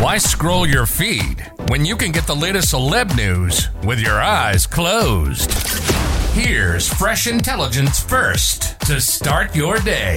Why scroll your feed when you can get the latest celeb news with your eyes closed? Here's fresh intelligence first to start your day.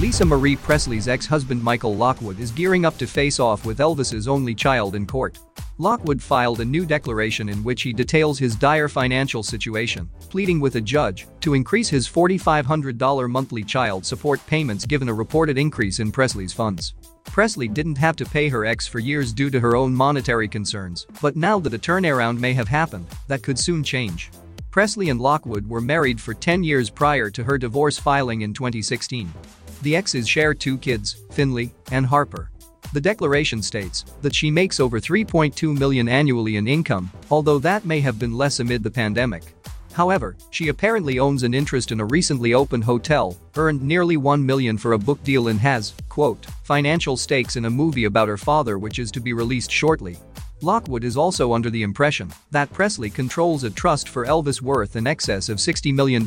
Lisa Marie Presley's ex husband Michael Lockwood is gearing up to face off with Elvis's only child in court. Lockwood filed a new declaration in which he details his dire financial situation, pleading with a judge to increase his $4,500 monthly child support payments given a reported increase in Presley's funds. Presley didn't have to pay her ex for years due to her own monetary concerns, but now that a turnaround may have happened, that could soon change. Presley and Lockwood were married for 10 years prior to her divorce filing in 2016. The exes share two kids, Finley and Harper. The declaration states that she makes over 3.2 million annually in income, although that may have been less amid the pandemic. However, she apparently owns an interest in a recently opened hotel, earned nearly 1 million for a book deal and has, quote, financial stakes in a movie about her father which is to be released shortly. Lockwood is also under the impression that Presley controls a trust for Elvis worth in excess of $60 million.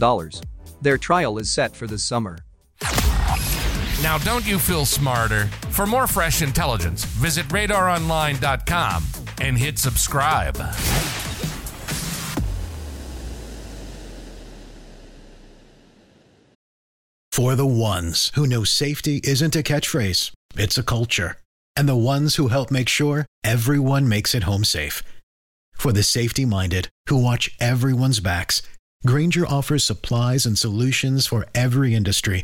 Their trial is set for this summer. Now, don't you feel smarter? For more fresh intelligence, visit radaronline.com and hit subscribe. For the ones who know safety isn't a catchphrase, it's a culture. And the ones who help make sure everyone makes it home safe. For the safety minded who watch everyone's backs, Grainger offers supplies and solutions for every industry,